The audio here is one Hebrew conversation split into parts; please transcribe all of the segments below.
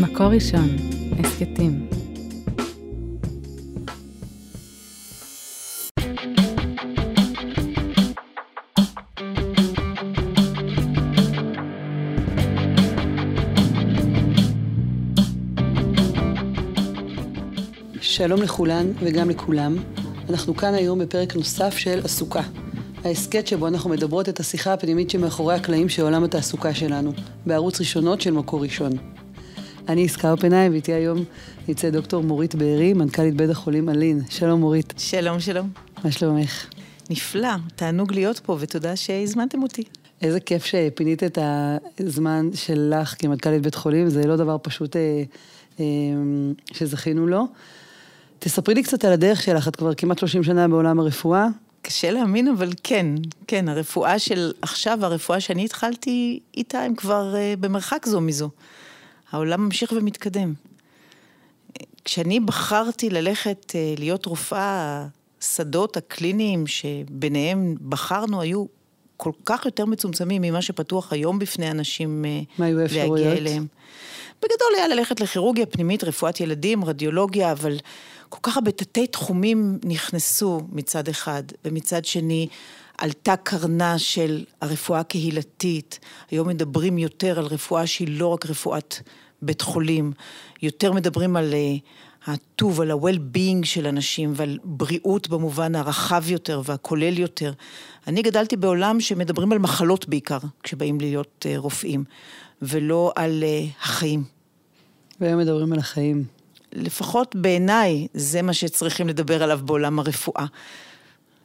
מקור ראשון, הסכתים. שלום לכולן וגם לכולם. אנחנו כאן היום בפרק נוסף של עסוקה. ההסכת שבו אנחנו מדברות את השיחה הפנימית שמאחורי הקלעים של עולם התעסוקה שלנו, בערוץ ראשונות של מקור ראשון. אני יסכה אופנהיים, ואיתי היום נמצאת דוקטור מורית בארי, מנכ"לית בית החולים אלין. שלום מורית. שלום, שלום. מה שלומך? נפלא, תענוג להיות פה, ותודה שהזמנתם אותי. איזה כיף שפינית את הזמן שלך כמנכ"לית בית חולים, זה לא דבר פשוט אה, אה, שזכינו לו. תספרי לי קצת על הדרך שלך, את כבר כמעט 30 שנה בעולם הרפואה. קשה להאמין, אבל כן, כן, הרפואה של עכשיו, הרפואה שאני התחלתי איתה, הם כבר uh, במרחק זו מזו. העולם ממשיך ומתקדם. כשאני בחרתי ללכת uh, להיות רופאה, השדות הקליניים שביניהם בחרנו היו כל כך יותר מצומצמים ממה שפתוח היום בפני אנשים האפשרויות? להגיע אליהם. בגדול היה ללכת לכירורגיה פנימית, רפואת ילדים, רדיולוגיה, אבל כל כך הרבה תתי תחומים נכנסו מצד אחד, ומצד שני עלתה קרנה של הרפואה הקהילתית. היום מדברים יותר על רפואה שהיא לא רק רפואת בית חולים, יותר מדברים על uh, הטוב, על ה-well-being של אנשים ועל בריאות במובן הרחב יותר והכולל יותר. אני גדלתי בעולם שמדברים על מחלות בעיקר, כשבאים להיות uh, רופאים, ולא על uh, החיים. והיום מדברים על החיים. לפחות בעיניי, זה מה שצריכים לדבר עליו בעולם הרפואה.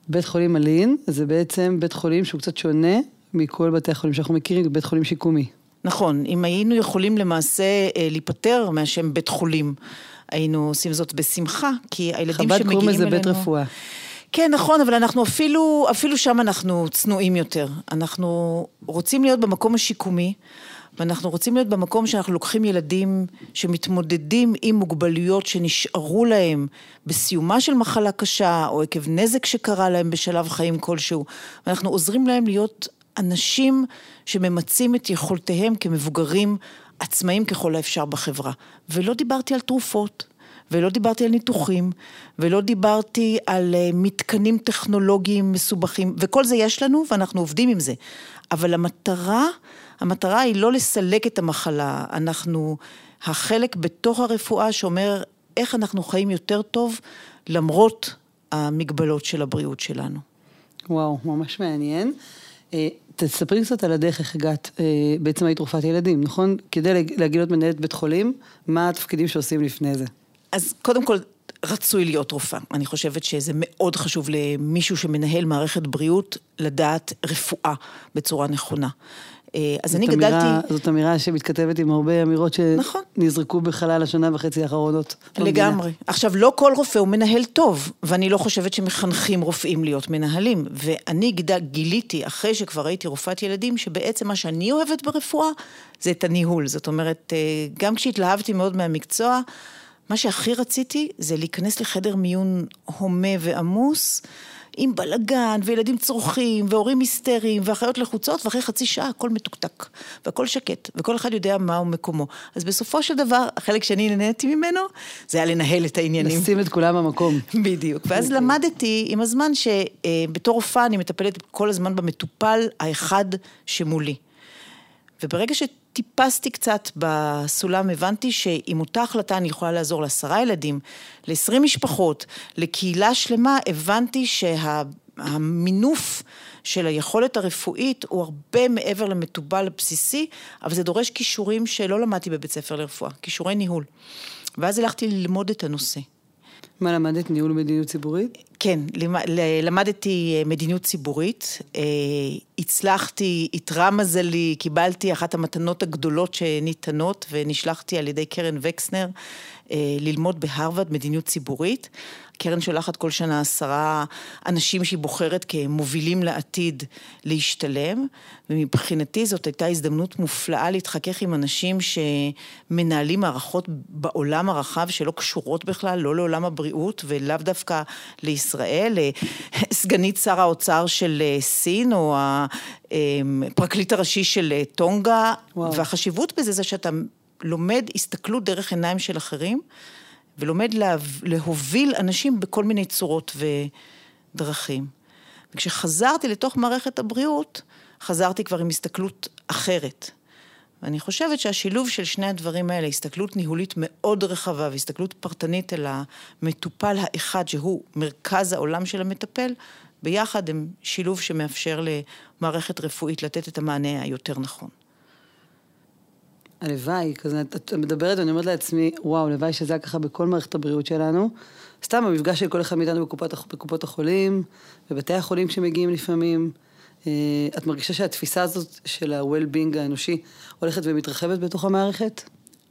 בית חולים אלין זה בעצם בית חולים שהוא קצת שונה מכל בתי החולים שאנחנו מכירים, בית חולים שיקומי. נכון, אם היינו יכולים למעשה אה, להיפטר מהשם בית חולים, היינו עושים זאת בשמחה, כי הילדים שמגיעים אלינו... חב"ד קוראים לזה בית רפואה. כן, נכון, אבל אנחנו אפילו, אפילו שם אנחנו צנועים יותר. אנחנו רוצים להיות במקום השיקומי. ואנחנו רוצים להיות במקום שאנחנו לוקחים ילדים שמתמודדים עם מוגבלויות שנשארו להם בסיומה של מחלה קשה, או עקב נזק שקרה להם בשלב חיים כלשהו, ואנחנו עוזרים להם להיות אנשים שממצים את יכולותיהם כמבוגרים עצמאים ככל האפשר בחברה. ולא דיברתי על תרופות. ולא דיברתי על ניתוחים, ולא דיברתי על uh, מתקנים טכנולוגיים מסובכים, וכל זה יש לנו ואנחנו עובדים עם זה. אבל המטרה המטרה היא לא לסלק את המחלה, אנחנו החלק בתוך הרפואה שאומר איך אנחנו חיים יותר טוב למרות המגבלות של הבריאות שלנו. וואו, ממש מעניין. אה, תספרי קצת על הדרך איך הגעת, אה, בעצם היית רופאת ילדים, נכון? כדי להגיד להיות מנהלת בית חולים, מה התפקידים שעושים לפני זה? אז קודם כל, רצוי להיות רופאה. אני חושבת שזה מאוד חשוב למישהו שמנהל מערכת בריאות לדעת רפואה בצורה נכונה. אה, אז אני אמירה, גדלתי... זאת אמירה שמתכתבת עם הרבה אמירות שנזרקו נכון. בחלל השנה וחצי האחרונות. לגמרי. עכשיו, לא כל רופא הוא מנהל טוב, ואני לא חושבת שמחנכים רופאים להיות מנהלים. ואני גיליתי, אחרי שכבר הייתי רופאת ילדים, שבעצם מה שאני אוהבת ברפואה, זה את הניהול. זאת אומרת, אה, גם כשהתלהבתי מאוד מהמקצוע, מה שהכי רציתי זה להיכנס לחדר מיון הומה ועמוס. עם בלגן, וילדים צורכים, והורים היסטריים, ואחיות לחוצות, ואחרי חצי שעה הכל מתוקתק, והכל שקט, וכל אחד יודע מהו מקומו. אז בסופו של דבר, החלק שאני נהניתי ממנו, זה היה לנהל את העניינים. לשים את כולם במקום. בדיוק. ואז למדתי עם הזמן שבתור רופאה אני מטפלת כל הזמן במטופל האחד שמולי. וברגע ש... טיפסתי קצת בסולם, הבנתי שעם אותה החלטה אני יכולה לעזור לעשרה ילדים, לעשרים משפחות, לקהילה שלמה, הבנתי שהמינוף של היכולת הרפואית הוא הרבה מעבר למטובל הבסיסי, אבל זה דורש כישורים שלא למדתי בבית ספר לרפואה, כישורי ניהול. ואז הלכתי ללמוד את הנושא. מה למדת? ניהול מדיניות ציבורית? כן, למדתי אה, מדיניות ציבורית, אה, הצלחתי, איתרע מזלי, קיבלתי אחת המתנות הגדולות שניתנות ונשלחתי על ידי קרן וקסנר אה, ללמוד בהרווארד מדיניות ציבורית. קרן שולחת כל שנה עשרה אנשים שהיא בוחרת כמובילים לעתיד להשתלם, ומבחינתי זאת הייתה הזדמנות מופלאה להתחכך עם אנשים שמנהלים מערכות בעולם הרחב שלא קשורות בכלל, לא לעולם הבריאות ולאו דווקא לישראל. סגנית שר האוצר של סין, או הפרקליט הראשי של טונגה, וואו. והחשיבות בזה זה שאתה לומד הסתכלות דרך עיניים של אחרים, ולומד לה, להוביל אנשים בכל מיני צורות ודרכים. וכשחזרתי לתוך מערכת הבריאות, חזרתי כבר עם הסתכלות אחרת. ואני חושבת שהשילוב של שני הדברים האלה, הסתכלות ניהולית מאוד רחבה והסתכלות פרטנית אל המטופל האחד שהוא מרכז העולם של המטפל, ביחד הם שילוב שמאפשר למערכת רפואית לתת את המענה היותר נכון. הלוואי, כזה, את מדברת ואני אומרת לעצמי, וואו, הלוואי שזה היה ככה בכל מערכת הבריאות שלנו. סתם המפגש של כל אחד מאיתנו בקופות, בקופות החולים, בבתי החולים שמגיעים לפעמים. אה, את מרגישה שהתפיסה הזאת של ה-well-being האנושי הולכת ומתרחבת בתוך המערכת?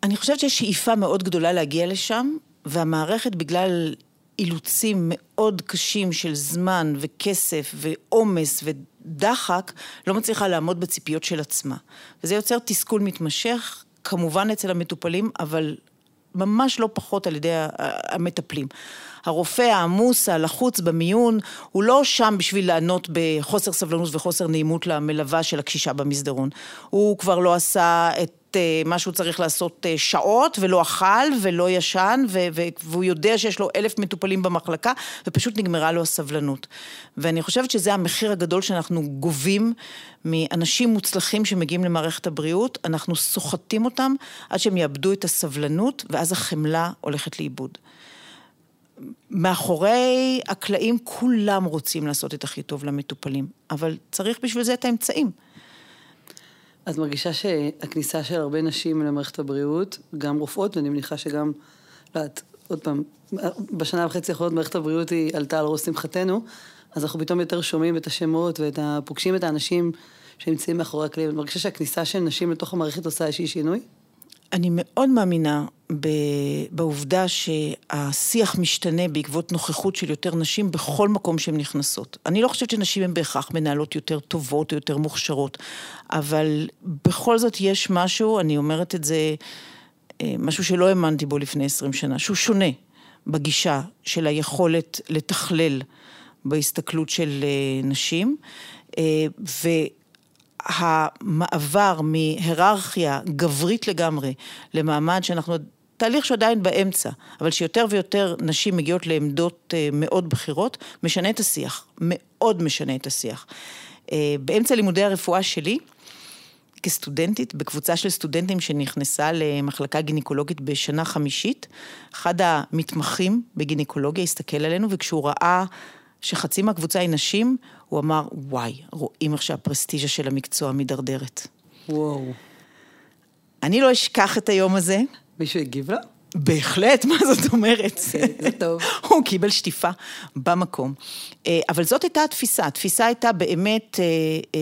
אני חושבת שיש שאיפה מאוד גדולה להגיע לשם, והמערכת בגלל אילוצים מאוד קשים של זמן וכסף ועומס ודחק, לא מצליחה לעמוד בציפיות של עצמה. וזה יוצר תסכול מתמשך, כמובן אצל המטופלים, אבל ממש לא פחות על ידי המטפלים. הרופא העמוס, הלחוץ במיון, הוא לא שם בשביל לענות בחוסר סבלנות וחוסר נעימות למלווה של הקשישה במסדרון. הוא כבר לא עשה את מה שהוא צריך לעשות אה, שעות, ולא אכל ולא ישן, והוא יודע שיש לו אלף מטופלים במחלקה, ופשוט נגמרה לו הסבלנות. ואני חושבת שזה המחיר הגדול שאנחנו גובים מאנשים מוצלחים שמגיעים למערכת הבריאות, אנחנו סוחטים אותם עד שהם יאבדו את הסבלנות, ואז החמלה הולכת לאיבוד. מאחורי הקלעים כולם רוצים לעשות את הכי טוב למטופלים, אבל צריך בשביל זה את האמצעים. את מרגישה שהכניסה של הרבה נשים למערכת הבריאות, גם רופאות, ואני מניחה שגם, לא יודעת, עוד פעם, בשנה וחצי האחרונות מערכת הבריאות היא עלתה על ראש שמחתנו, אז אנחנו פתאום יותר שומעים את השמות ואת ה... פוגשים את האנשים שנמצאים מאחורי הקלעים. את מרגישה שהכניסה של נשים לתוך המערכת עושה איזשהי שינוי? אני מאוד מאמינה בעובדה שהשיח משתנה בעקבות נוכחות של יותר נשים בכל מקום שהן נכנסות. אני לא חושבת שנשים הן בהכרח מנהלות יותר טובות או יותר מוכשרות, אבל בכל זאת יש משהו, אני אומרת את זה, אה, משהו שלא האמנתי בו לפני עשרים שנה, שהוא שונה בגישה של היכולת לתכלל בהסתכלות של אה, נשים. אה, ו... המעבר מהיררכיה גברית לגמרי למעמד שאנחנו, תהליך שעדיין באמצע, אבל שיותר ויותר נשים מגיעות לעמדות אה, מאוד בכירות, משנה את השיח, מאוד משנה את השיח. אה, באמצע לימודי הרפואה שלי, כסטודנטית, בקבוצה של סטודנטים שנכנסה למחלקה גינקולוגית בשנה חמישית, אחד המתמחים בגינקולוגיה הסתכל עלינו, וכשהוא ראה שחצי מהקבוצה היא נשים, הוא אמר, וואי, רואים איך שהפרסטיז'ה של המקצוע מידרדרת. וואו. אני לא אשכח את היום הזה. מישהו הגיב לה? בהחלט, מה זאת אומרת? זה טוב. הוא קיבל שטיפה במקום. אה, אבל זאת הייתה התפיסה. התפיסה הייתה באמת... אה, אה,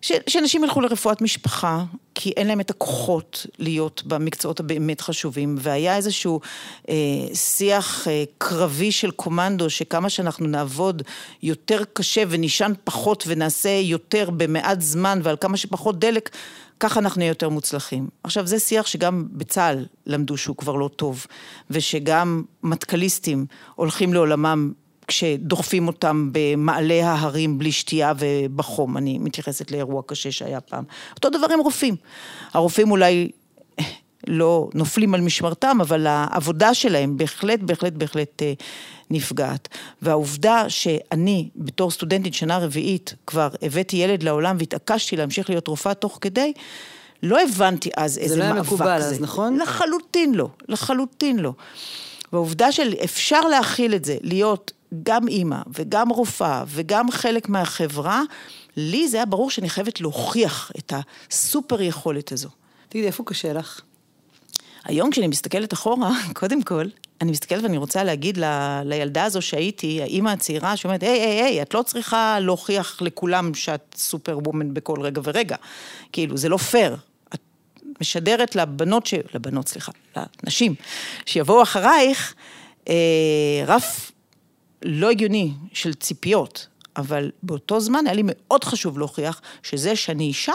ש, שאנשים ילכו לרפואת משפחה, כי אין להם את הכוחות להיות במקצועות הבאמת חשובים, והיה איזשהו שיח קרבי של קומנדו, שכמה שאנחנו נעבוד יותר קשה ונישן פחות ונעשה יותר במעט זמן ועל כמה שפחות דלק, ככה אנחנו נהיה יותר מוצלחים. עכשיו, זה שיח שגם בצה"ל למדו שהוא כבר לא טוב, ושגם מטכליסטים הולכים לעולמם כשדוחפים אותם במעלה ההרים בלי שתייה ובחום, אני מתייחסת לאירוע קשה שהיה פעם. אותו דבר עם רופאים. הרופאים אולי לא נופלים על משמרתם, אבל העבודה שלהם בהחלט, בהחלט, בהחלט אה, נפגעת. והעובדה שאני, בתור סטודנטית שנה רביעית, כבר הבאתי ילד לעולם והתעקשתי להמשיך להיות רופאה תוך כדי, לא הבנתי אז איזה מאבק זה. זה לא היה מקובל אז, נכון? לחלוטין לא, לחלוטין לא. והעובדה של אפשר להכיל את זה, להיות גם אימא וגם רופאה וגם חלק מהחברה, לי זה היה ברור שאני חייבת להוכיח את הסופר יכולת הזו. תגידי, איפה קשה לך? היום כשאני מסתכלת אחורה, קודם כל, אני מסתכלת ואני רוצה להגיד ל, לילדה הזו שהייתי, האימא הצעירה שאומרת, היי, היי, היי, את לא צריכה להוכיח לכולם שאת סופר וומן בכל רגע ורגע. כאילו, זה לא פייר. את משדרת לבנות, ש... לבנות, סליחה, לנשים, שיבואו אחרייך, אה, רף לא הגיוני של ציפיות, אבל באותו זמן היה לי מאוד חשוב להוכיח שזה שאני אישה,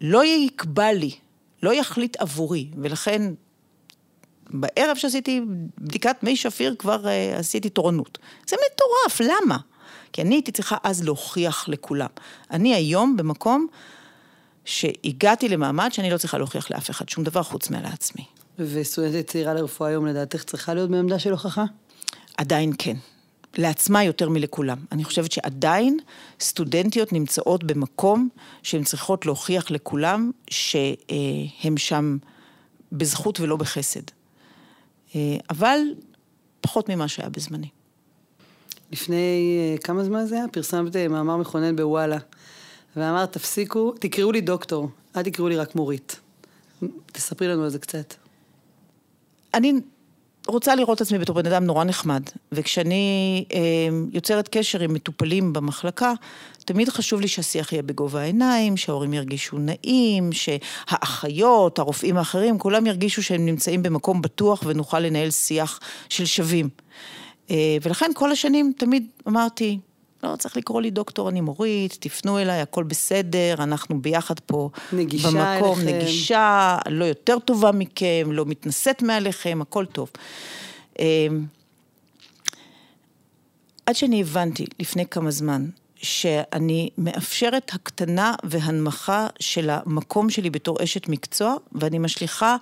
לא יקבע לי, לא יחליט עבורי, ולכן בערב שעשיתי בדיקת מי שפיר כבר uh, עשיתי תורנות. זה מטורף, למה? כי אני הייתי צריכה אז להוכיח לכולם. אני היום במקום שהגעתי למעמד שאני לא צריכה להוכיח לאף אחד שום דבר חוץ מעצמי. וסטודנטית צעירה לרפואה היום לדעתך צריכה להיות בעמדה של הוכחה? עדיין כן. לעצמה יותר מלכולם. אני חושבת שעדיין סטודנטיות נמצאות במקום שהן צריכות להוכיח לכולם שהם שם בזכות ולא בחסד. אבל פחות ממה שהיה בזמני. לפני אה, כמה זמן זה היה? פרסמת אה, מאמר מכונן בוואלה, ואמרת, תפסיקו, תקראו לי דוקטור, אל תקראו לי רק מורית. תספרי לנו על זה קצת. אני רוצה לראות את עצמי בתור בן אדם נורא נחמד, וכשאני אה, יוצרת קשר עם מטופלים במחלקה, תמיד חשוב לי שהשיח יהיה בגובה העיניים, שההורים ירגישו נעים, שהאחיות, הרופאים האחרים, כולם ירגישו שהם נמצאים במקום בטוח ונוכל לנהל שיח של שווים. אה, ולכן כל השנים תמיד אמרתי, לא צריך לקרוא לי דוקטור, אני מורית, תפנו אליי, הכל בסדר, אנחנו ביחד פה נגישה במקום, אליכם. נגישה, לא יותר טובה מכם, לא מתנשאת מעליכם, הכל טוב. אה, עד שאני הבנתי לפני כמה זמן שאני מאפשרת הקטנה והנמכה של המקום שלי בתור אשת מקצוע, ואני משליכה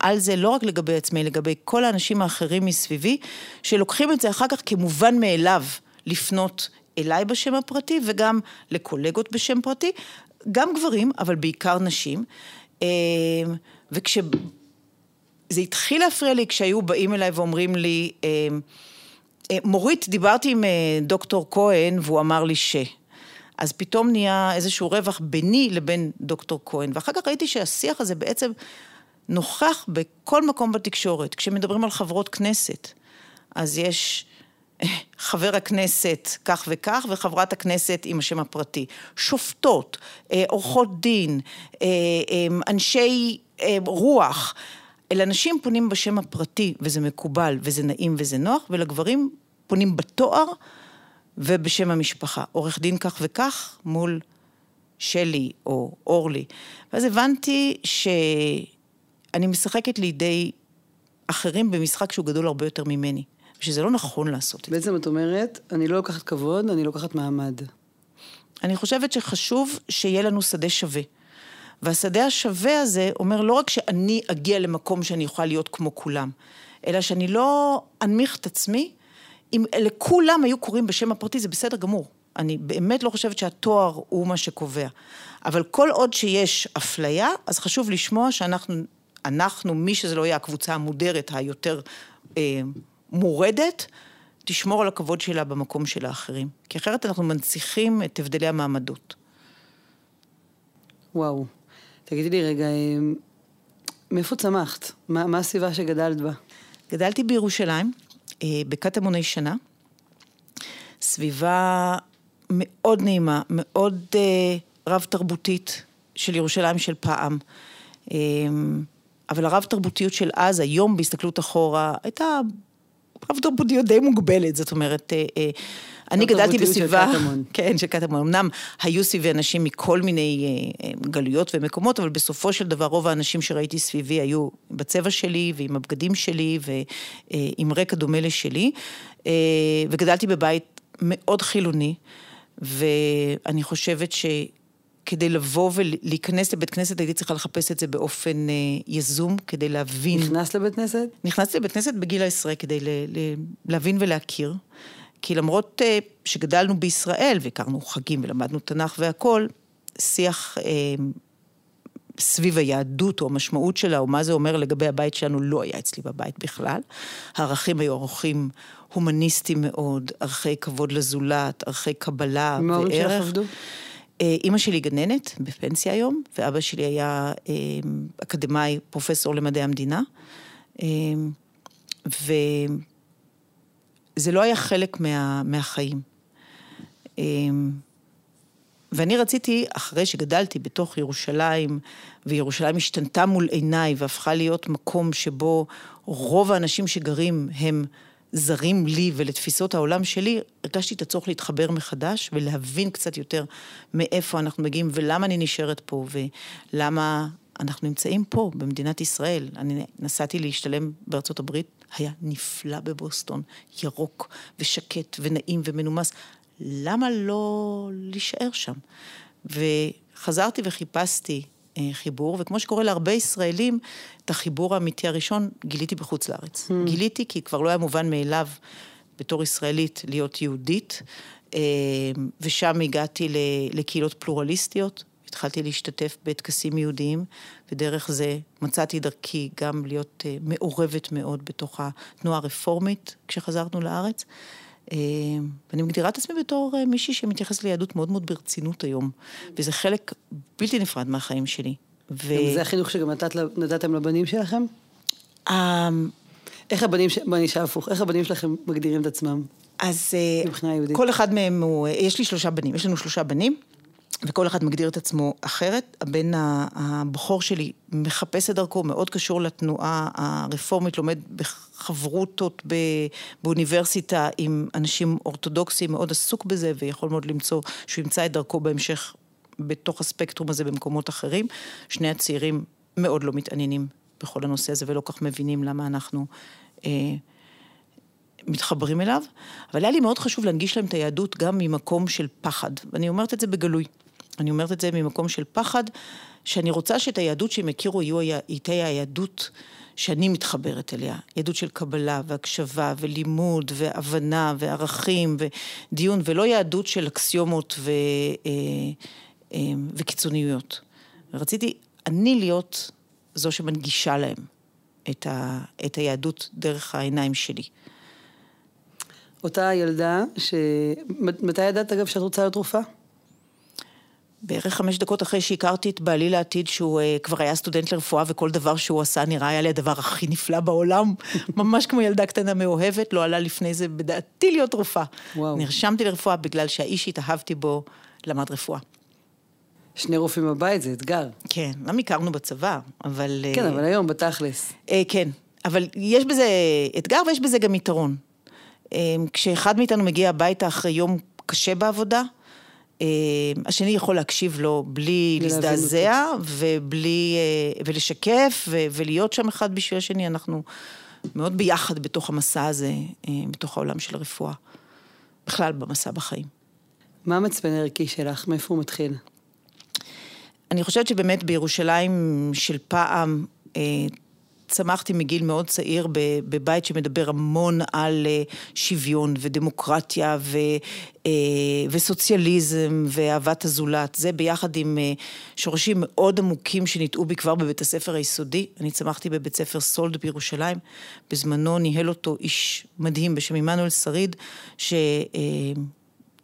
על זה לא רק לגבי עצמי, לגבי כל האנשים האחרים מסביבי, שלוקחים את זה אחר כך כמובן מאליו לפנות אליי בשם הפרטי וגם לקולגות בשם פרטי, גם גברים, אבל בעיקר נשים. אה, וכשזה התחיל להפריע לי כשהיו באים אליי ואומרים לי, אה, אה, מורית, דיברתי עם דוקטור כהן והוא אמר לי ש... אז פתאום נהיה איזשהו רווח ביני לבין דוקטור כהן, ואחר כך ראיתי שהשיח הזה בעצם נוכח בכל מקום בתקשורת. כשמדברים על חברות כנסת, אז יש חבר הכנסת כך וכך וחברת הכנסת עם השם הפרטי. שופטות, אה, עורכות דין, אה, אה, אנשי רוח. אל אנשים פונים בשם הפרטי, וזה מקובל, וזה נעים וזה נוח, ולגברים פונים בתואר ובשם המשפחה. עורך דין כך וכך מול שלי או אורלי. ואז הבנתי שאני משחקת לידי אחרים במשחק שהוא גדול הרבה יותר ממני. ושזה לא נכון לעשות את זה. בעצם את אומרת, אני לא לוקחת כבוד, אני לוקחת מעמד. אני חושבת שחשוב שיהיה לנו שדה שווה. והשדה השווה הזה אומר לא רק שאני אגיע למקום שאני אוכל להיות כמו כולם, אלא שאני לא אנמיך את עצמי, אם לכולם היו קוראים בשם הפרטי זה בסדר גמור. אני באמת לא חושבת שהתואר הוא מה שקובע. אבל כל עוד שיש אפליה, אז חשוב לשמוע שאנחנו, אנחנו, מי שזה לא יהיה הקבוצה המודרת היותר אה, מורדת, תשמור על הכבוד שלה במקום של האחרים. כי אחרת אנחנו מנציחים את הבדלי המעמדות. וואו. תגידי לי רגע, אה, מאיפה צמחת? מה, מה הסביבה שגדלת בה? גדלתי בירושלים, אה, בכת המוני שנה. סביבה מאוד נעימה, מאוד אה, רב-תרבותית של ירושלים של פעם. אבל הרב-תרבותיות של אז, היום בהסתכלות אחורה, הייתה רב-תרבותיות די מוגבלת, זאת אומרת, אה, אה, אני גדלתי בסביבה. כן, של קטמון. אמנם היו סביבי אנשים מכל מיני אה, גלויות ומקומות, אבל בסופו של דבר רוב האנשים שראיתי סביבי היו בצבע שלי ועם הבגדים שלי ועם רקע דומה לשלי. וגדלתי בבית מאוד חילוני, ואני חושבת ש... כדי לבוא ולהיכנס לבית כנסת, הייתי צריכה לחפש את זה באופן אה, יזום, כדי להבין. נכנסת לבית כנסת? נכנסתי לבית כנסת בגיל העשרה כדי ל, ל, להבין ולהכיר. כי למרות אה, שגדלנו בישראל והכרנו חגים ולמדנו תנ"ך והכול, שיח אה, סביב היהדות או המשמעות שלה, או מה זה אומר לגבי הבית שלנו, לא היה אצלי בבית בכלל. הערכים היו ערכים הומניסטיים מאוד, ערכי כבוד לזולת, ערכי קבלה וערך. מה ההורים שלך עבדו? אה, אימא שלי גננת, בפנסיה היום, ואבא שלי היה אה, אקדמאי, פרופסור למדעי המדינה. אה, וזה לא היה חלק מה, מהחיים. ואני רציתי, אחרי שגדלתי בתוך ירושלים, וירושלים השתנתה מול עיניי והפכה להיות מקום שבו רוב האנשים שגרים הם זרים לי ולתפיסות העולם שלי, הרגשתי את הצורך להתחבר מחדש ולהבין קצת יותר מאיפה אנחנו מגיעים ולמה אני נשארת פה ולמה אנחנו נמצאים פה במדינת ישראל. אני נסעתי להשתלם בארצות הברית, היה נפלא בבוסטון, ירוק ושקט ונעים ומנומס. למה לא להישאר שם? חזרתי וחיפשתי חיבור, וכמו שקורה להרבה ישראלים, את החיבור האמיתי הראשון גיליתי בחוץ לארץ. Mm. גיליתי כי כבר לא היה מובן מאליו בתור ישראלית להיות יהודית, אה, ושם הגעתי לקהילות פלורליסטיות, התחלתי להשתתף בטקסים יהודיים, ודרך זה מצאתי דרכי גם להיות אה, מעורבת מאוד בתוך התנועה הרפורמית כשחזרנו לארץ. אה, ואני מגדירה את עצמי בתור אה, מישהי שמתייחסת ליהדות מאוד מאוד ברצינות היום, וזה חלק בלתי נפרד מהחיים שלי. ו... זה החינוך שגם נתת, נתתם לבנים שלכם? איך הבנים, בוא נשאל הפוך, איך הבנים שלכם מגדירים את עצמם? אז כל אחד מהם הוא, יש לי שלושה בנים, יש לנו שלושה בנים. וכל אחד מגדיר את עצמו אחרת. הבן הבכור שלי מחפש את דרכו, מאוד קשור לתנועה הרפורמית, לומד בחברותות באוניברסיטה עם אנשים אורתודוקסים, מאוד עסוק בזה, ויכול מאוד למצוא שהוא ימצא את דרכו בהמשך בתוך הספקטרום הזה במקומות אחרים. שני הצעירים מאוד לא מתעניינים בכל הנושא הזה ולא כך מבינים למה אנחנו... אה, מתחברים אליו, אבל היה לי מאוד חשוב להנגיש להם את היהדות גם ממקום של פחד, ואני אומרת את זה בגלוי. אני אומרת את זה ממקום של פחד, שאני רוצה שאת היהדות שהם יכירו יהיו, תהיה היהדות שאני מתחברת אליה. יהדות של קבלה והקשבה ולימוד והבנה וערכים ודיון, ולא יהדות של אקסיומות ו, אה, אה, וקיצוניויות. ורציתי אני להיות זו שמנגישה להם את, ה, את היהדות דרך העיניים שלי. אותה ילדה, ש... מתי ידעת אגב שאת רוצה להיות רופאה? בערך חמש דקות אחרי שהכרתי את בעלי לעתיד, שהוא uh, כבר היה סטודנט לרפואה וכל דבר שהוא עשה נראה היה לי הדבר הכי נפלא בעולם. ממש כמו ילדה קטנה מאוהבת, לא עלה לפני זה בדעתי להיות רופאה. וואו. נרשמתי לרפואה בגלל שהאיש שהתאהבתי בו למד רפואה. שני רופאים בבית זה אתגר. כן, גם הכרנו בצבא, אבל... כן, uh, אבל היום בתכלס. Uh, כן, אבל יש בזה אתגר ויש בזה גם יתרון. Uh, כשאחד מאיתנו מגיע הביתה אחרי יום קשה בעבודה, אה, השני יכול להקשיב לו בלי להזדעזע ובלי, אה, ולשקף ולהיות שם אחד בשביל השני, אנחנו מאוד ביחד בתוך המסע הזה, אה, בתוך העולם של הרפואה, בכלל במסע בחיים. מה המצפן הערכי שלך? מאיפה הוא מתחיל? אני חושבת שבאמת בירושלים של פעם צמחתי מגיל מאוד צעיר בבית שמדבר המון על אה, שוויון ודמוקרטיה ו, אה, וסוציאליזם ואהבת הזולת. זה ביחד עם אה, שורשים מאוד עמוקים שניטעו בי כבר בבית הספר היסודי. אני צמחתי בבית ספר סולד בירושלים. בזמנו ניהל אותו איש מדהים בשם עמנואל שריד, ש...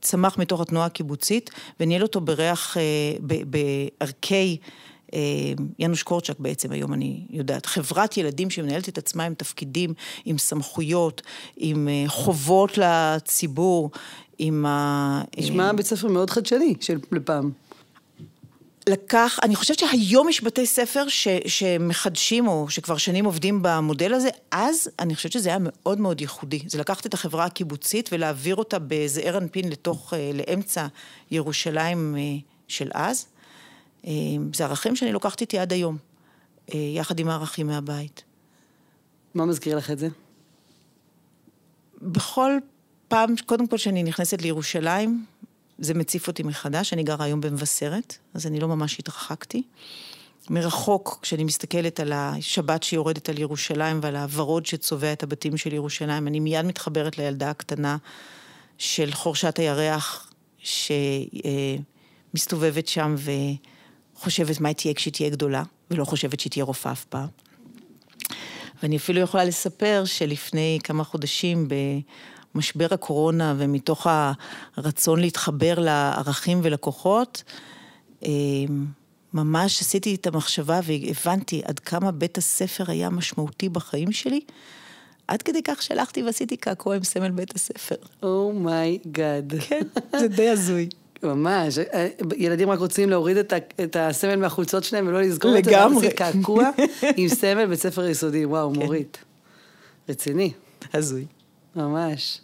צמח מתוך התנועה הקיבוצית וניהל אותו בריח, בערכי יאנוש קורצ'אק בעצם, היום אני יודעת, חברת ילדים שמנהלת את עצמה עם תפקידים, עם סמכויות, עם אה, חובות לציבור, עם ה... נשמע בית ספר מאוד חדשני של לפעם. לקח, אני חושבת שהיום יש בתי ספר ש, שמחדשים או שכבר שנים עובדים במודל הזה, אז אני חושבת שזה היה מאוד מאוד ייחודי. זה לקחת את החברה הקיבוצית ולהעביר אותה בזעיר אנפין לתוך, אה, לאמצע ירושלים של אז. אמ, זה ערכים שאני לוקחת איתי עד היום, אה, יחד עם הערכים מהבית. מה מזכיר לך את זה? בכל פעם, קודם כל שאני נכנסת לירושלים, זה מציף אותי מחדש, אני גרה היום במבשרת, אז אני לא ממש התרחקתי. מרחוק, כשאני מסתכלת על השבת שיורדת על ירושלים ועל הוורוד שצובע את הבתים של ירושלים, אני מיד מתחברת לילדה הקטנה של חורשת הירח, שמסתובבת שם ו... חושבת מה תהיה כשהיא תהיה גדולה, ולא חושבת שהיא תהיה רופאה אף פעם. ואני אפילו יכולה לספר שלפני כמה חודשים במשבר הקורונה ומתוך הרצון להתחבר לערכים ולכוחות, אה, ממש עשיתי את המחשבה והבנתי עד כמה בית הספר היה משמעותי בחיים שלי. עד כדי כך שהלכתי ועשיתי קעקוע עם סמל בית הספר. Oh my God. Oh כן, זה די הזוי. ממש, אה, ילדים רק רוצים להוריד את, ה, את הסמל מהחולצות שלהם ולא לסגור את זה, לגמרי. קעקוע עם סמל בית ספר יסודי, וואו, כן. מורית. רציני. הזוי. ממש.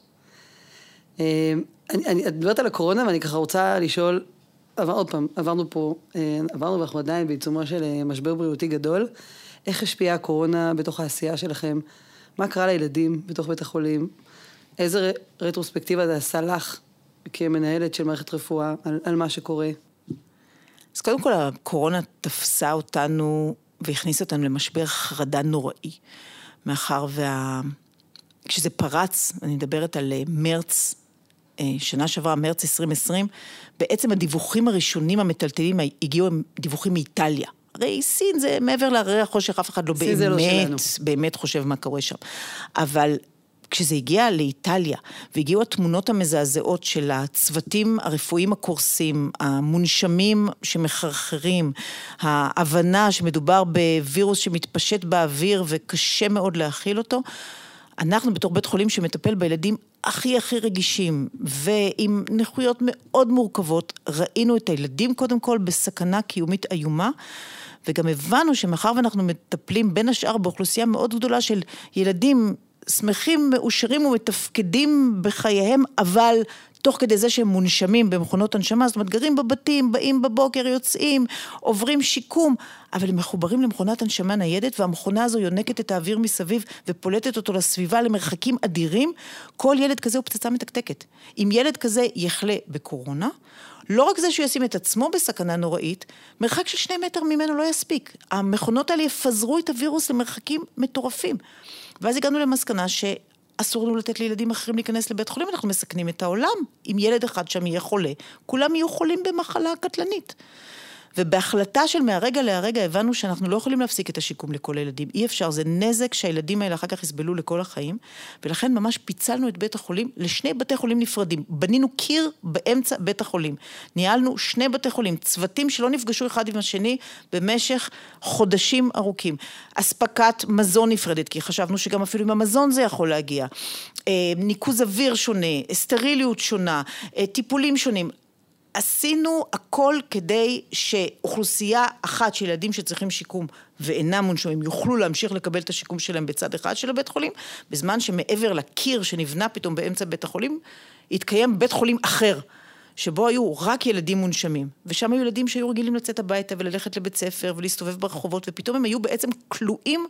אה, אני, אני, את מדברת על הקורונה ואני ככה רוצה לשאול, עבר, עוד פעם, עברנו פה, אה, עברנו ואנחנו עדיין בעיצומו של משבר בריאותי גדול. איך השפיעה הקורונה בתוך העשייה שלכם? מה קרה לילדים בתוך בית החולים? איזה רטרוספקטיבה זה עשה לך כמנהלת של מערכת רפואה על, על מה שקורה? אז קודם כל, הקורונה תפסה אותנו והכניסה אותנו למשבר חרדה נוראי, מאחר וה... כשזה פרץ, אני מדברת על אה, מרץ, אה, שנה שעברה, מרץ 2020, בעצם הדיווחים הראשונים המטלטלים הגיעו הם דיווחים מאיטליה. הרי סין זה מעבר להררי החושך, אף אחד לא באמת, לא באמת חושב מה קורה שם. אבל כשזה הגיע לאיטליה, והגיעו התמונות המזעזעות של הצוותים הרפואיים הקורסים, המונשמים שמחרחרים, ההבנה שמדובר בווירוס שמתפשט באוויר וקשה מאוד להכיל אותו, אנחנו בתור בית חולים שמטפל בילדים הכי הכי רגישים ועם נכויות מאוד מורכבות, ראינו את הילדים קודם כל בסכנה קיומית איומה. וגם הבנו שמאחר ואנחנו מטפלים בין השאר באוכלוסייה מאוד גדולה של ילדים שמחים, מאושרים ומתפקדים בחייהם, אבל תוך כדי זה שהם מונשמים במכונות הנשמה, זאת אומרת גרים בבתים, באים בבוקר, יוצאים, עוברים שיקום, אבל הם מחוברים למכונת הנשמה ניידת והמכונה הזו יונקת את האוויר מסביב ופולטת אותו לסביבה למרחקים אדירים, כל ילד כזה הוא פצצה מתקתקת. אם ילד כזה יחלה בקורונה, לא רק זה שהוא ישים את עצמו בסכנה נוראית, מרחק של שני מטר ממנו לא יספיק. המכונות האלה יפזרו את הווירוס למרחקים מטורפים. ואז הגענו למסקנה שאסור לנו לתת לילדים אחרים להיכנס לבית חולים, אנחנו מסכנים את העולם. אם ילד אחד שם יהיה חולה, כולם יהיו חולים במחלה קטלנית. ובהחלטה של מהרגע להרגע הבנו שאנחנו לא יכולים להפסיק את השיקום לכל הילדים. אי אפשר, זה נזק שהילדים האלה אחר כך יסבלו לכל החיים, ולכן ממש פיצלנו את בית החולים לשני בתי חולים נפרדים. בנינו קיר באמצע בית החולים. ניהלנו שני בתי חולים, צוותים שלא נפגשו אחד עם השני במשך חודשים ארוכים. אספקת מזון נפרדת, כי חשבנו שגם אפילו עם המזון זה יכול להגיע. אה, ניקוז אוויר שונה, סטריליות שונה, אה, טיפולים שונים. עשינו הכל כדי שאוכלוסייה אחת של ילדים שצריכים שיקום ואינם מונשמים יוכלו להמשיך לקבל את השיקום שלהם בצד אחד של הבית חולים, בזמן שמעבר לקיר שנבנה פתאום באמצע בית החולים, התקיים בית חולים אחר. שבו היו רק ילדים מונשמים, ושם היו ילדים שהיו רגילים לצאת הביתה וללכת לבית ספר ולהסתובב ברחובות, ופתאום הם היו בעצם כלואים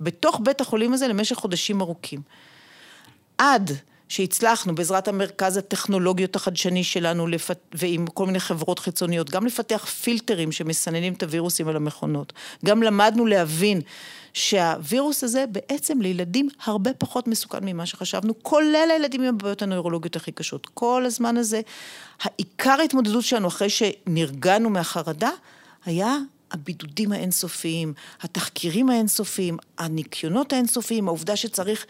בתוך בית החולים הזה למשך חודשים ארוכים. עד שהצלחנו בעזרת המרכז הטכנולוגיות החדשני שלנו לפת... ועם כל מיני חברות חיצוניות, גם לפתח פילטרים שמסננים את הווירוסים על המכונות. גם למדנו להבין שהווירוס הזה בעצם לילדים הרבה פחות מסוכן ממה שחשבנו, כולל הילדים עם הבעיות הנוירולוגיות הכי קשות. כל הזמן הזה, העיקר ההתמודדות שלנו אחרי שנרגענו מהחרדה, היה הבידודים האינסופיים, התחקירים האינסופיים, הניקיונות האינסופיים, העובדה שצריך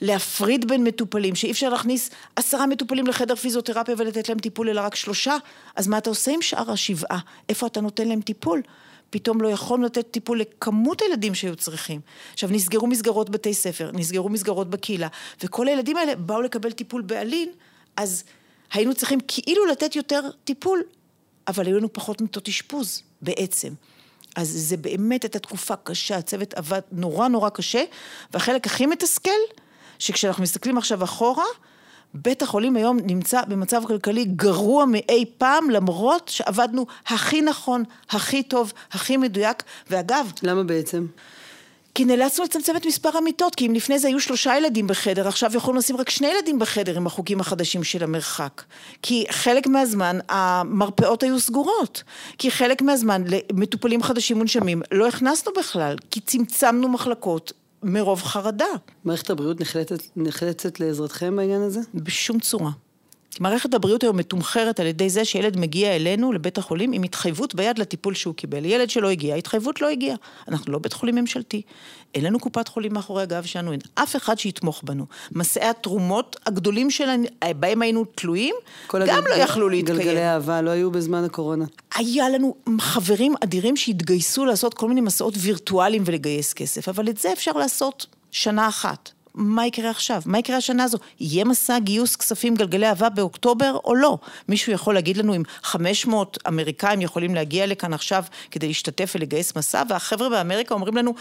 להפריד בין מטופלים, שאי אפשר להכניס עשרה מטופלים לחדר פיזיותרפיה ולתת להם טיפול, אלא רק שלושה, אז מה אתה עושה עם שאר השבעה? איפה אתה נותן להם טיפול? פתאום לא יכולנו לתת טיפול לכמות הילדים שהיו צריכים. עכשיו, נסגרו מסגרות בתי ספר, נסגרו מסגרות בקהילה, וכל הילדים האלה באו לקבל טיפול בעלין, אז היינו צריכים כאילו לתת יותר טיפול, אבל היו לנו פחות מיטות אשפוז, בעצם. אז זה באמת הייתה תקופה קשה, הצוות עבד נורא נורא קשה, והחלק הכי מתסכל, שכשאנחנו מסתכלים עכשיו אחורה, בית החולים היום נמצא במצב כלכלי גרוע מאי פעם, למרות שעבדנו הכי נכון, הכי טוב, הכי מדויק, ואגב... למה בעצם? כי נאלצנו לצמצם את מספר המיטות, כי אם לפני זה היו שלושה ילדים בחדר, עכשיו יכולנו לשים רק שני ילדים בחדר עם החוקים החדשים של המרחק. כי חלק מהזמן המרפאות היו סגורות. כי חלק מהזמן למטופלים חדשים מונשמים לא הכנסנו בכלל, כי צמצמנו מחלקות מרוב חרדה. מערכת הבריאות נחלצת, נחלצת לעזרתכם בעניין הזה? בשום צורה. מערכת הבריאות היום מתומחרת על ידי זה שילד מגיע אלינו לבית החולים עם התחייבות ביד לטיפול שהוא קיבל. ילד שלא הגיע, התחייבות לא הגיעה. אנחנו לא בית חולים ממשלתי, אין לנו קופת חולים מאחורי הגב שלנו, אין אף אחד שיתמוך בנו. מסעי התרומות הגדולים שלנו, בהם היינו תלויים, גם הגלגל, לא יכלו להתקיים. גלגלי אהבה לא היו בזמן הקורונה. היה לנו חברים אדירים שהתגייסו לעשות כל מיני מסעות וירטואליים ולגייס כסף, אבל את זה אפשר לעשות שנה אחת. מה יקרה עכשיו? מה יקרה השנה הזו? יהיה מסע גיוס כספים גלגלי אהבה באוקטובר או לא? מישהו יכול להגיד לנו אם 500 אמריקאים יכולים להגיע לכאן עכשיו כדי להשתתף ולגייס מסע, והחבר'ה באמריקה אומרים לנו,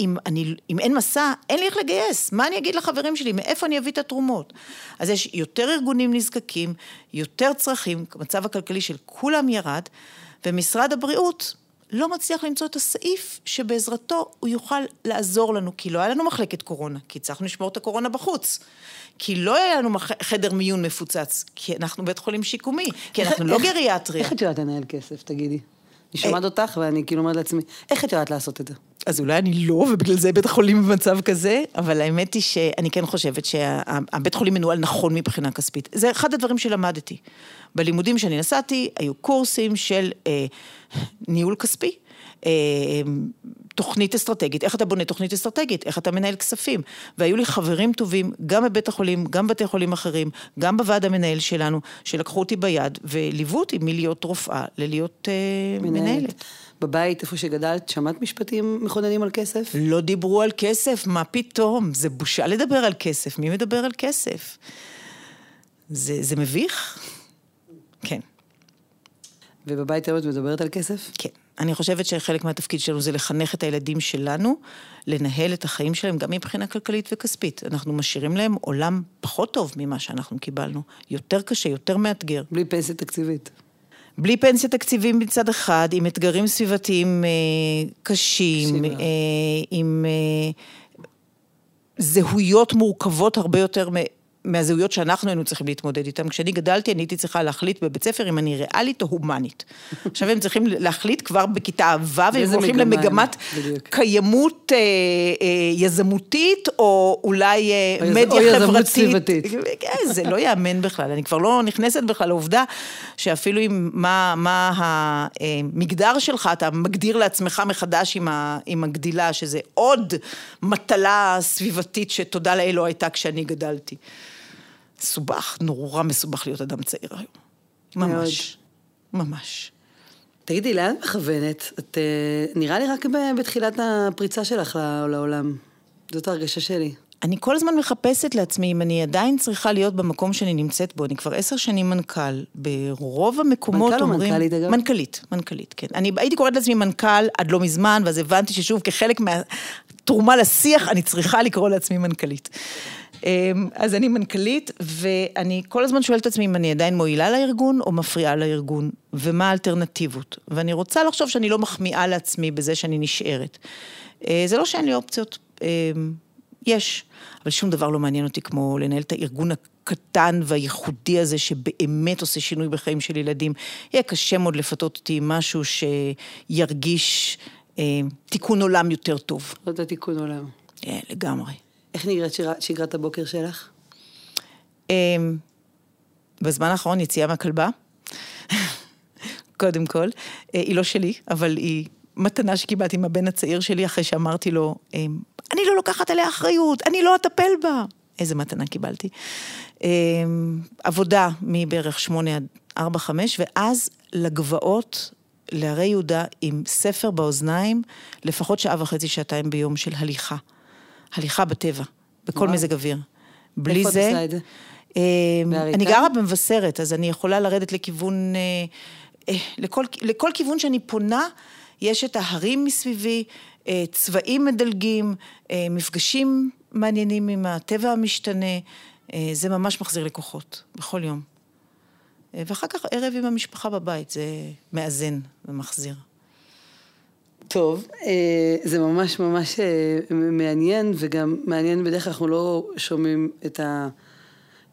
אם, אני, אם אין מסע, אין לי איך לגייס. מה אני אגיד לחברים שלי? מאיפה אני אביא את התרומות? אז יש יותר ארגונים נזקקים, יותר צרכים, המצב הכלכלי של כולם ירד, ומשרד הבריאות לא מצליח למצוא את הסעיף שבעזרתו הוא יוכל לעזור לנו, כי לא היה לנו מחלקת קורונה, כי הצלחנו לשמור את הקורונה בחוץ. כי לא היה לנו חדר מיון מפוצץ, כי אנחנו בית חולים שיקומי, כי אנחנו לא גריאטריה. איך את יודעת לנהל כסף, תגידי? אני שומעת אותך ואני כאילו אומרת לעצמי, איך את יודעת לעשות את זה? אז אולי אני לא, ובגלל זה בית החולים במצב כזה, אבל האמת היא שאני כן חושבת שהבית חולים מנוהל נכון מבחינה כספית. זה אחד הדברים שלמדתי. בלימודים שאני נסעתי, היו קורסים של אה, ניהול כספי. אה, תוכנית אסטרטגית, איך אתה בונה תוכנית אסטרטגית, איך אתה מנהל כספים. והיו לי חברים טובים, גם בבית החולים, גם בבתי חולים אחרים, גם בוועד המנהל שלנו, שלקחו אותי ביד וליוו אותי מלהיות רופאה ללהיות אה, מנהלת. מנהלת. בבית, איפה שגדלת, שמעת משפטים מכוננים על כסף? לא דיברו על כסף, מה פתאום? זה בושה לדבר על כסף. מי מדבר על כסף? זה, זה מביך? כן. ובבית היום את מדברת על כסף? כן. אני חושבת שחלק מהתפקיד שלנו זה לחנך את הילדים שלנו, לנהל את החיים שלהם גם מבחינה כלכלית וכספית. אנחנו משאירים להם עולם פחות טוב ממה שאנחנו קיבלנו. יותר קשה, יותר מאתגר. בלי פנסיה תקציבית. בלי פנסיה תקציבים מצד אחד, עם אתגרים סביבתיים אה, קשים, אה, עם אה, זהויות מורכבות הרבה יותר מהזהויות שאנחנו היינו צריכים להתמודד איתן. כשאני גדלתי, אני הייתי צריכה להחליט בבית ספר אם אני ריאלית או הומנית. עכשיו הם צריכים להחליט כבר בכיתה ו', והם הולכים למגמת קיימות אה, אה, יזמותית, או אולי אה, מדיה חברתית. או יזמות סביבתית. כן, זה לא ייאמן בכלל. אני כבר לא נכנסת בכלל לעובדה שאפילו עם מה, מה המגדר שלך, אתה מגדיר לעצמך מחדש עם, ה, עם הגדילה, שזה עוד מטלה סביבתית שתודה לאל לא הייתה כשאני גדלתי. מסובך, נורא מסובך להיות אדם צעיר היום. ממש. ממש. תגידי, לאן את מכוונת? את אה, נראה לי רק בתחילת הפריצה שלך לעולם. זאת ההרגשה שלי. אני כל הזמן מחפשת לעצמי אם אני עדיין צריכה להיות במקום שאני נמצאת בו. אני כבר עשר שנים מנכ"ל. ברוב המקומות מנכ"ל אומרים... מנכ"ל או מנכ"לית אגב? מנכ"לית, מנכ"לית, כן. אני הייתי קוראת לעצמי מנכ"ל עד לא מזמן, ואז הבנתי ששוב, כחלק מהתרומה לשיח, אני צריכה לקרוא לעצמי מנכ"לית. אמ, אז אני מנכ"לית, ואני כל הזמן שואלת את עצמי אם אני עדיין מועילה לארגון או מפריעה לארגון, ומה האלטרנטיבות. ואני רוצה לחשוב שאני לא מחמיאה לעצמי בזה שאני נשארת. אה, זה לא שאין לי אופציות, אמ, יש, אבל שום דבר לא מעניין אותי כמו לנהל את הארגון הקטן והייחודי הזה, שבאמת עושה שינוי בחיים של ילדים. יהיה קשה מאוד לפתות אותי עם משהו שירגיש אה, תיקון עולם יותר טוב. זאת התיקון עולם. כן, לגמרי. איך נראית שגרת הבוקר שלך? אמ, בזמן האחרון יציאה מהכלבה, קודם כל. אה, היא לא שלי, אבל היא מתנה שקיבלתי מהבן הצעיר שלי אחרי שאמרתי לו, אמ, אני לא לוקחת עליה אחריות, אני לא אטפל בה. איזה מתנה קיבלתי. אמ, עבודה מבערך שמונה עד ארבע, חמש, ואז לגבעות, להרי יהודה, עם ספר באוזניים, לפחות שעה וחצי, שעתיים ביום של הליכה. הליכה בטבע, בכל. מזג אוויר. בלי זה... איפה את עושה את זה? אה, אני גרה במבשרת, אז אני יכולה לרדת לכיוון, אה, אה, לכל, לכל כיוון שאני פונה, יש את ההרים מסביבי, צבעים מדלגים, מפגשים מעניינים עם הטבע המשתנה, זה ממש מחזיר לקוחות, בכל יום. ואחר כך ערב עם המשפחה בבית, זה מאזן ומחזיר. טוב, אה, זה ממש ממש אה, מעניין, וגם מעניין, בדרך כלל אנחנו לא שומעים את, ה,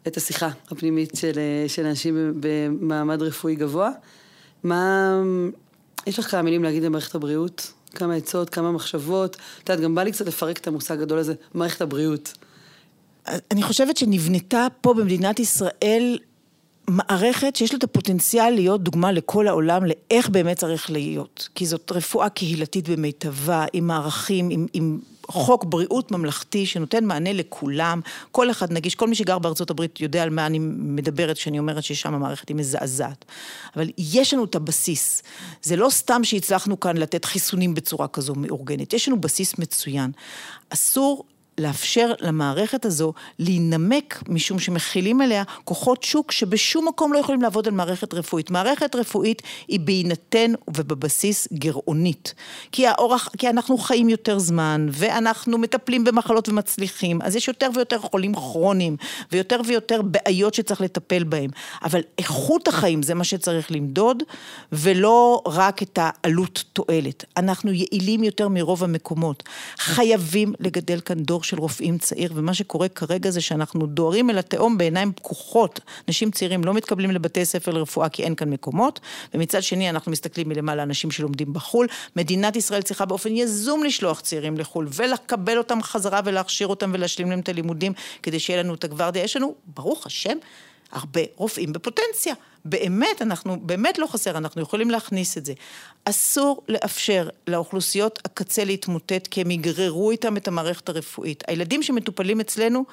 את השיחה הפנימית של, אה, של אנשים במעמד רפואי גבוה. מה, יש לך כמה מילים להגיד למערכת הבריאות? כמה עצות, כמה מחשבות? את יודעת, גם בא לי קצת לפרק את המושג הגדול הזה, מערכת הבריאות. אני חושבת שנבנתה פה במדינת ישראל מערכת שיש לה את הפוטנציאל להיות דוגמה לכל העולם לאיך באמת צריך להיות. כי זאת רפואה קהילתית במיטבה, עם מערכים, עם, עם חוק בריאות ממלכתי שנותן מענה לכולם. כל אחד נגיש, כל מי שגר בארצות הברית יודע על מה אני מדברת כשאני אומרת ששם המערכת היא מזעזעת. אבל יש לנו את הבסיס. זה לא סתם שהצלחנו כאן לתת חיסונים בצורה כזו מאורגנת. יש לנו בסיס מצוין. אסור לאפשר למערכת הזו להינמק, משום שמכילים אליה כוחות שוק שבשום מקום לא יכולים לעבוד על מערכת רפואית. מערכת רפואית היא בהינתן ובבסיס גירעונית. כי, האורח, כי אנחנו חיים יותר זמן, ואנחנו מטפלים במחלות ומצליחים, אז יש יותר ויותר חולים כרוניים, ויותר ויותר בעיות שצריך לטפל בהם. אבל איכות החיים זה מה שצריך למדוד, ולא רק את העלות תועלת. אנחנו יעילים יותר מרוב המקומות. חייבים לגדל כאן דור של רופאים צעיר, ומה שקורה כרגע זה שאנחנו דוהרים אל התהום בעיניים פקוחות. אנשים צעירים לא מתקבלים לבתי ספר לרפואה כי אין כאן מקומות, ומצד שני אנחנו מסתכלים מלמעלה אנשים שלומדים בחו"ל. מדינת ישראל צריכה באופן יזום לשלוח צעירים לחו"ל, ולקבל אותם חזרה ולהכשיר אותם ולהשלים להם את הלימודים, כדי שיהיה לנו את הגוורדיה. יש לנו, ברוך השם, הרבה רופאים בפוטנציה. באמת, אנחנו, באמת לא חסר, אנחנו יכולים להכניס את זה. אסור לאפשר לאוכלוסיות הקצה להתמוטט, כי הם יגררו איתם את המערכת הרפואית. הילדים שמטופלים אצלנו,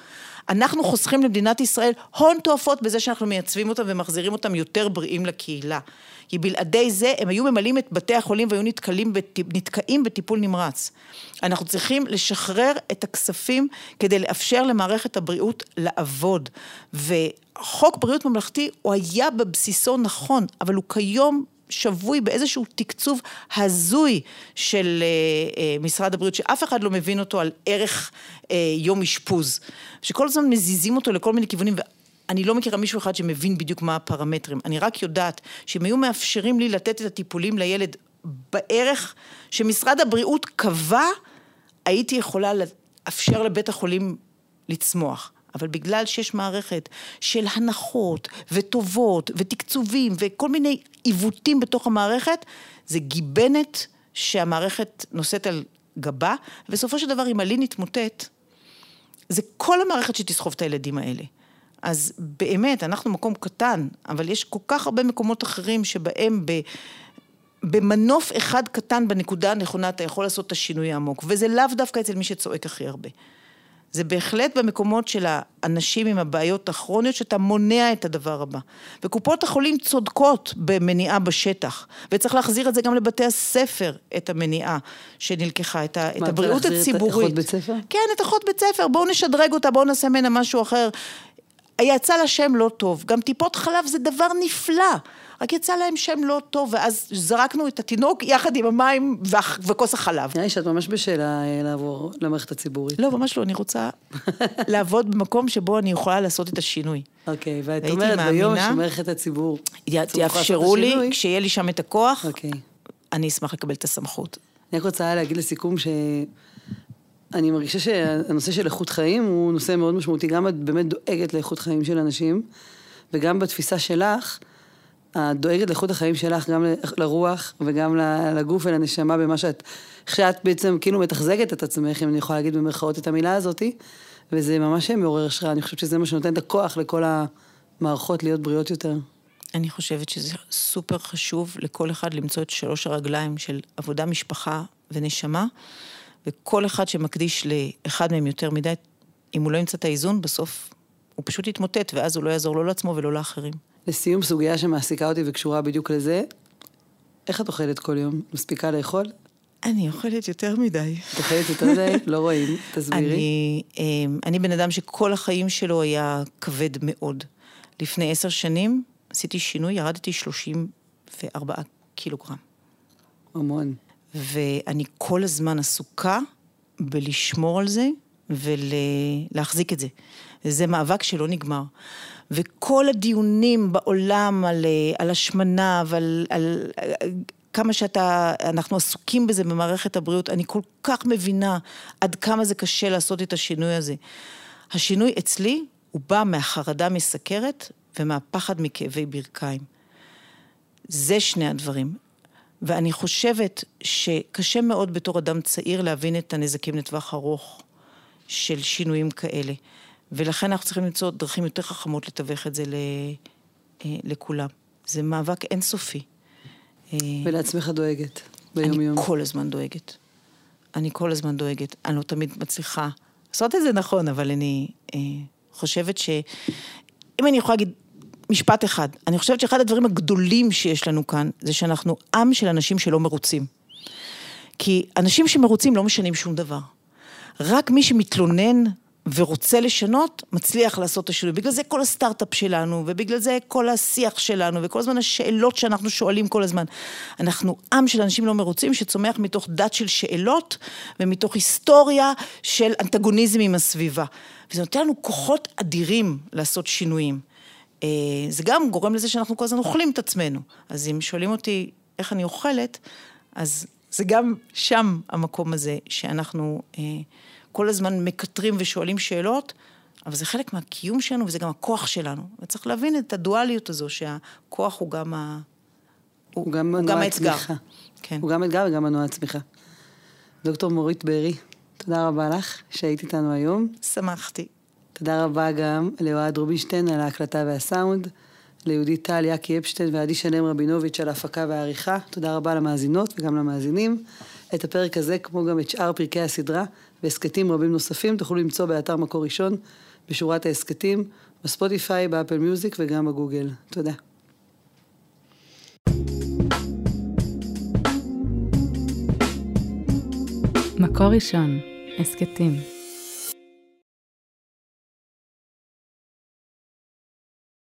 אנחנו חוסכים למדינת ישראל הון תועפות בזה שאנחנו מייצבים אותם ומחזירים אותם יותר בריאים לקהילה. כי בלעדי זה הם היו ממלאים את בתי החולים והיו נתקלים, נתקעים בטיפול נמרץ. אנחנו צריכים לשחרר את הכספים כדי לאפשר למערכת הבריאות לעבוד. וחוק בריאות ממלכתי הוא היה בבסיסו נכון, אבל הוא כיום שבוי באיזשהו תקצוב הזוי של אה, אה, משרד הבריאות, שאף אחד לא מבין אותו על ערך אה, יום אשפוז. שכל הזמן מזיזים אותו לכל מיני כיוונים. אני לא מכירה מישהו אחד שמבין בדיוק מה הפרמטרים. אני רק יודעת שאם היו מאפשרים לי לתת את הטיפולים לילד בערך שמשרד הבריאות קבע, הייתי יכולה לאפשר לבית החולים לצמוח. אבל בגלל שיש מערכת של הנחות וטובות ותקצובים וכל מיני עיוותים בתוך המערכת, זה גיבנת שהמערכת נושאת על גבה, ובסופו של דבר אם הלין יתמוטט, זה כל המערכת שתסחוב את הילדים האלה. אז באמת, אנחנו מקום קטן, אבל יש כל כך הרבה מקומות אחרים שבהם ב... במנוף אחד קטן בנקודה הנכונה אתה יכול לעשות את השינוי העמוק, וזה לאו דווקא אצל מי שצועק הכי הרבה. זה בהחלט במקומות של האנשים עם הבעיות הכרוניות שאתה מונע את הדבר הבא. וקופות החולים צודקות במניעה בשטח, וצריך להחזיר את זה גם לבתי הספר, את המניעה שנלקחה, את, ה, מה, את הבריאות הציבורית. מה, את אחות בית ספר? כן, את אחות בית ספר, בואו נשדרג אותה, בואו נעשה ממנה משהו אחר. יצא לה שם לא טוב. גם טיפות חלב זה דבר נפלא. רק יצא להם שם לא טוב, ואז זרקנו את התינוק יחד עם המים וכוס החלב. נראה לי שאת ממש בשאלה אה, לעבור למערכת הציבורית. לא, ממש לא, אני רוצה לעבוד במקום שבו אני יכולה לעשות את השינוי. אוקיי, ואת אומרת ביום שמערכת הציבור... יאפשרו לי, כשיהיה לי שם את הכוח, אוקיי. אני אשמח לקבל את הסמכות. אני רק רוצה להגיד לסיכום ש... אני מרגישה שהנושא של איכות חיים הוא נושא מאוד משמעותי. גם את באמת דואגת לאיכות חיים של אנשים, וגם בתפיסה שלך, את דואגת לאיכות החיים שלך, גם לרוח וגם לגוף ולנשמה במה שאת, שאת בעצם כאילו מתחזקת את עצמך, אם אני יכולה להגיד במרכאות את המילה הזאתי, וזה ממש מעורר השראה. אני חושבת שזה מה שנותן את הכוח לכל המערכות להיות בריאות יותר. אני חושבת שזה סופר חשוב לכל אחד למצוא את שלוש הרגליים של עבודה, משפחה ונשמה. וכל אחד שמקדיש לאחד מהם יותר מדי, אם הוא לא ימצא את האיזון, בסוף הוא פשוט יתמוטט, ואז הוא לא יעזור לא לעצמו ולא לאחרים. לסיום, סוגיה שמעסיקה אותי וקשורה בדיוק לזה, איך את אוכלת כל יום? מספיקה לאכול? אני אוכלת יותר מדי. את אוכלת יותר מדי? לא רואים, תסבירי. אני, אמ, אני בן אדם שכל החיים שלו היה כבד מאוד. לפני עשר שנים עשיתי שינוי, ירדתי 34 קילוגרם. המון. ואני כל הזמן עסוקה בלשמור על זה ולהחזיק את זה. זה מאבק שלא נגמר. וכל הדיונים בעולם על, על השמנה ועל על, כמה שאתה, אנחנו עסוקים בזה במערכת הבריאות, אני כל כך מבינה עד כמה זה קשה לעשות את השינוי הזה. השינוי אצלי הוא בא מהחרדה מסכרת ומהפחד מכאבי ברכיים. זה שני הדברים. ואני חושבת שקשה מאוד בתור אדם צעיר להבין את הנזקים לטווח ארוך של שינויים כאלה. ולכן אנחנו צריכים למצוא דרכים יותר חכמות לתווך את זה אה, לכולם. זה מאבק אינסופי. אה, ולעצמך דואגת ביום-יום. אני כל הזמן דואגת. אני כל הזמן דואגת. אני לא תמיד מצליחה לעשות את זה נכון, אבל אני אה, חושבת ש... אם אני יכולה להגיד משפט אחד. אני חושבת שאחד הדברים הגדולים שיש לנו כאן, זה שאנחנו עם של אנשים שלא מרוצים. כי אנשים שמרוצים לא משנים שום דבר. רק מי שמתלונן ורוצה לשנות, מצליח לעשות את השינוי. בגלל זה כל הסטארט-אפ שלנו, ובגלל זה כל השיח שלנו, וכל הזמן השאלות שאנחנו שואלים כל הזמן. אנחנו עם של אנשים לא מרוצים, שצומח מתוך דת של שאלות, ומתוך היסטוריה של אנטגוניזם עם הסביבה. וזה נותן לנו כוחות אדירים לעשות שינויים. אה, זה גם גורם לזה שאנחנו כל הזמן אוכלים את עצמנו. אז אם שואלים אותי איך אני אוכלת, אז זה גם שם המקום הזה שאנחנו אה, כל הזמן מקטרים ושואלים שאלות, אבל זה חלק מהקיום שלנו וזה גם הכוח שלנו. וצריך להבין את הדואליות הזו, שהכוח הוא גם ה... הוא גם מנוע הצמיחה. כן. הוא גם אתגר וגם מנוע הצמיחה. דוקטור מורית בארי, תודה רבה לך שהיית איתנו היום. שמחתי. תודה רבה גם לאוהד רובינשטיין על ההקלטה והסאונד, ליהודית טל, יאקי אפשטיין ועדי שלם רבינוביץ' על ההפקה והעריכה. תודה רבה למאזינות וגם למאזינים. את הפרק הזה, כמו גם את שאר פרקי הסדרה, והסכתים רבים נוספים, תוכלו למצוא באתר מקור ראשון, בשורת ההסכתים, בספוטיפיי, באפל מיוזיק וגם בגוגל. תודה. מקור ראשון, הסכתים.